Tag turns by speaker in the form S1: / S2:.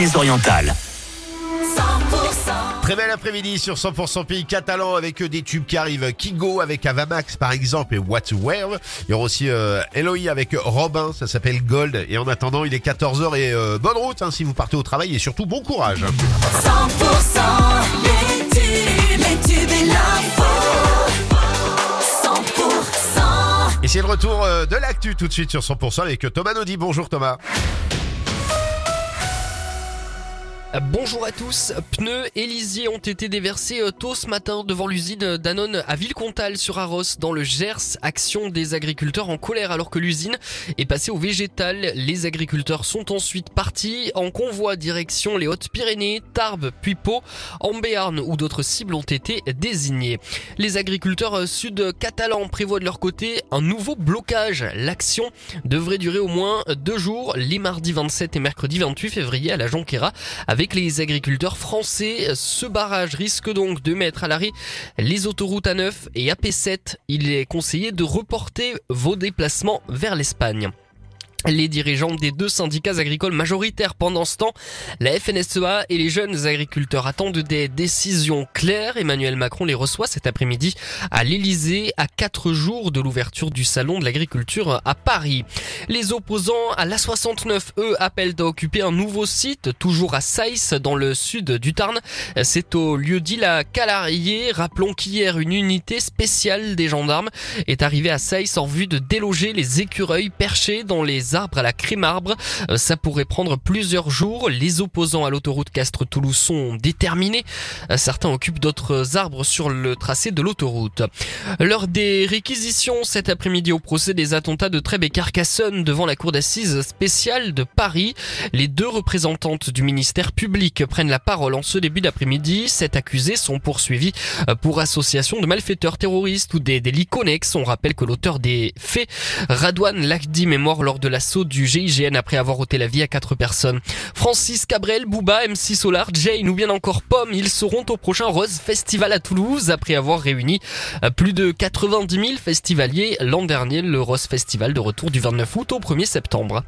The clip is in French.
S1: Les orientales.
S2: Très bel après-midi sur 100% pays catalan avec euh, des tubes qui arrivent. Kigo avec Avamax par exemple et What's Where. Il y aura aussi euh, avec Robin, ça s'appelle Gold. Et en attendant, il est 14h et euh, bonne route hein, si vous partez au travail et surtout bon courage.
S3: 100% les tubes, les tubes et l'info. 100%
S2: Et c'est le retour euh, de l'actu tout de suite sur 100% avec Thomas Naudy. Bonjour Thomas.
S4: Bonjour à tous. Pneus et lisiers ont été déversés euh, tôt ce matin devant l'usine Danone à Villecontal sur Arros dans le Gers. Action des agriculteurs en colère alors que l'usine est passée au végétal. Les agriculteurs sont ensuite partis en convoi direction les Hautes-Pyrénées, Tarbes, puis Pau, en Béarn où d'autres cibles ont été désignées. Les agriculteurs euh, sud-catalans prévoient de leur côté un nouveau blocage. L'action devrait durer au moins deux jours, les mardis 27 et mercredi 28 février à la Jonquera les agriculteurs français. Ce barrage risque donc de mettre à l'arrêt les autoroutes A9 et AP7. Il est conseillé de reporter vos déplacements vers l'Espagne. Les dirigeants des deux syndicats agricoles majoritaires pendant ce temps, la FNSEA et les jeunes agriculteurs attendent des décisions claires. Emmanuel Macron les reçoit cet après-midi à l'Elysée à quatre jours de l'ouverture du salon de l'agriculture à Paris. Les opposants à l'A69, eux, appellent à occuper un nouveau site, toujours à Saïs, dans le sud du Tarn. C'est au lieu dit la Calarié. Rappelons qu'hier, une unité spéciale des gendarmes est arrivée à Saïs en vue de déloger les écureuils perchés dans les arbres à la crème-arbre. Euh, Ça pourrait prendre plusieurs jours. Les opposants à l'autoroute Castres-Toulouse sont déterminés. Euh, Certains occupent d'autres arbres sur le tracé de l'autoroute. Lors des réquisitions cet après-midi au procès des attentats de Trèbes et Carcassonne devant la cour d'assises spéciale de Paris, les deux représentantes du ministère public prennent la parole en ce début d'après-midi. Sept accusés sont poursuivis euh, pour association de malfaiteurs terroristes ou des délits connexes. On rappelle que l'auteur des faits, Radouane Lakdim, est mort lors de l'assaut du GIGN après avoir ôté la vie à quatre personnes. Francis Cabrel, Booba, MC Solar, Jane ou bien encore Pomme, ils seront au prochain Rose Festival à Toulouse après avoir réuni euh, plus de 90 000 festivaliers l'an dernier, le Rose Festival de retour du 29 août au 1er septembre.